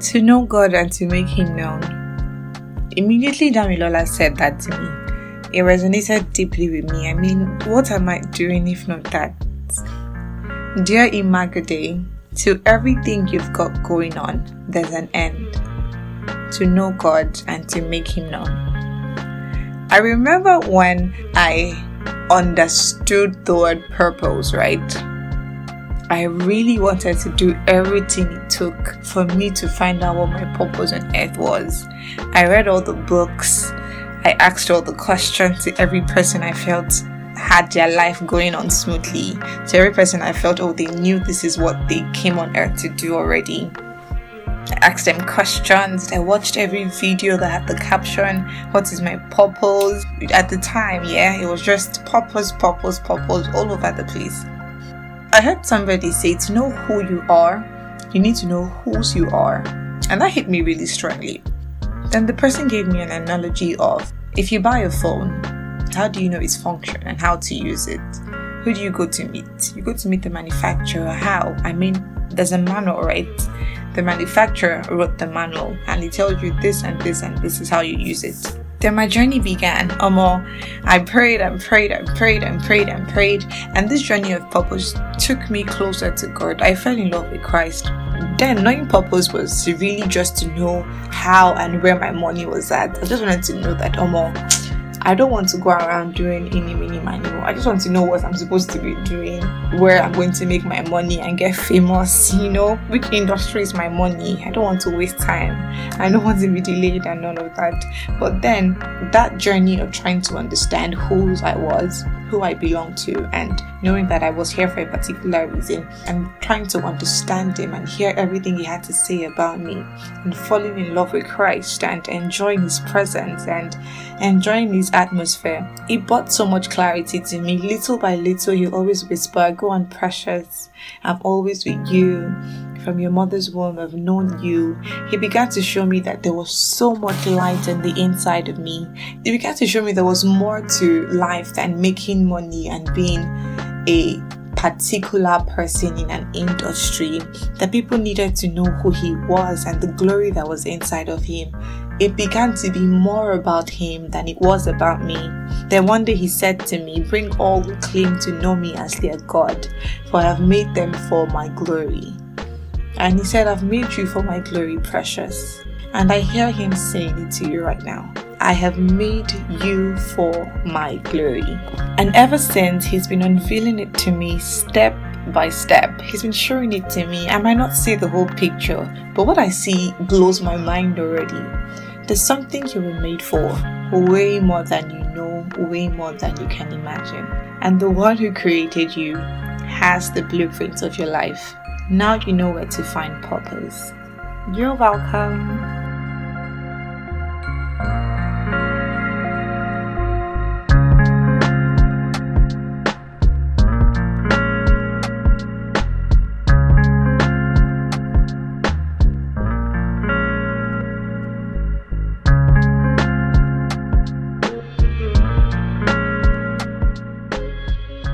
To know God and to make Him known. Immediately, Damilola said that to me. It resonated deeply with me. I mean, what am I doing if not that? Dear Imagade, to everything you've got going on, there's an end. To know God and to make Him known. I remember when I understood the word purpose, right? I really wanted to do everything it took for me to find out what my purpose on earth was. I read all the books, I asked all the questions to every person I felt had their life going on smoothly. To every person I felt, oh, they knew this is what they came on earth to do already. I asked them questions. I watched every video that had the caption, What is my purpose? At the time, yeah, it was just purpose, purpose, purpose all over the place. I heard somebody say to know who you are, you need to know whose you are. And that hit me really strongly. Then the person gave me an analogy of if you buy a phone, how do you know its function and how to use it? Who do you go to meet? You go to meet the manufacturer. How? I mean, there's a manual, right? The manufacturer wrote the manual and he tells you this and this and this is how you use it. Then my journey began. Omo, I prayed and prayed and prayed and prayed and prayed, and this journey of purpose took me closer to God. I fell in love with Christ. Then knowing purpose was really just to know how and where my money was at. I just wanted to know that Omo I don't want to go around doing any mini anymore. I just want to know what I'm supposed to be doing, where I'm going to make my money and get famous, you know, which industry is my money. I don't want to waste time. I don't want to be delayed and none of that. But then that journey of trying to understand who I was, who I belong to, and knowing that I was here for a particular reason, and trying to understand him and hear everything he had to say about me, and falling in love with Christ and enjoying his presence and enjoying his atmosphere. It brought so much clarity to me. Little by little, he always whisper, Go on, precious. I'm always with you. From your mother's womb, I've known you. He began to show me that there was so much light in the inside of me. He began to show me there was more to life than making money and being a particular person in an industry, that people needed to know who he was and the glory that was inside of him. It began to be more about him than it was about me. Then one day he said to me, Bring all who claim to know me as their God, for I have made them for my glory. And he said, I've made you for my glory, precious. And I hear him saying it to you right now. I have made you for my glory. And ever since, he's been unveiling it to me step by step. He's been showing it to me. I might not see the whole picture, but what I see blows my mind already. There's something you were made for, way more than you know, way more than you can imagine. And the one who created you has the blueprints of your life. Now you know where to find purpose. You're welcome.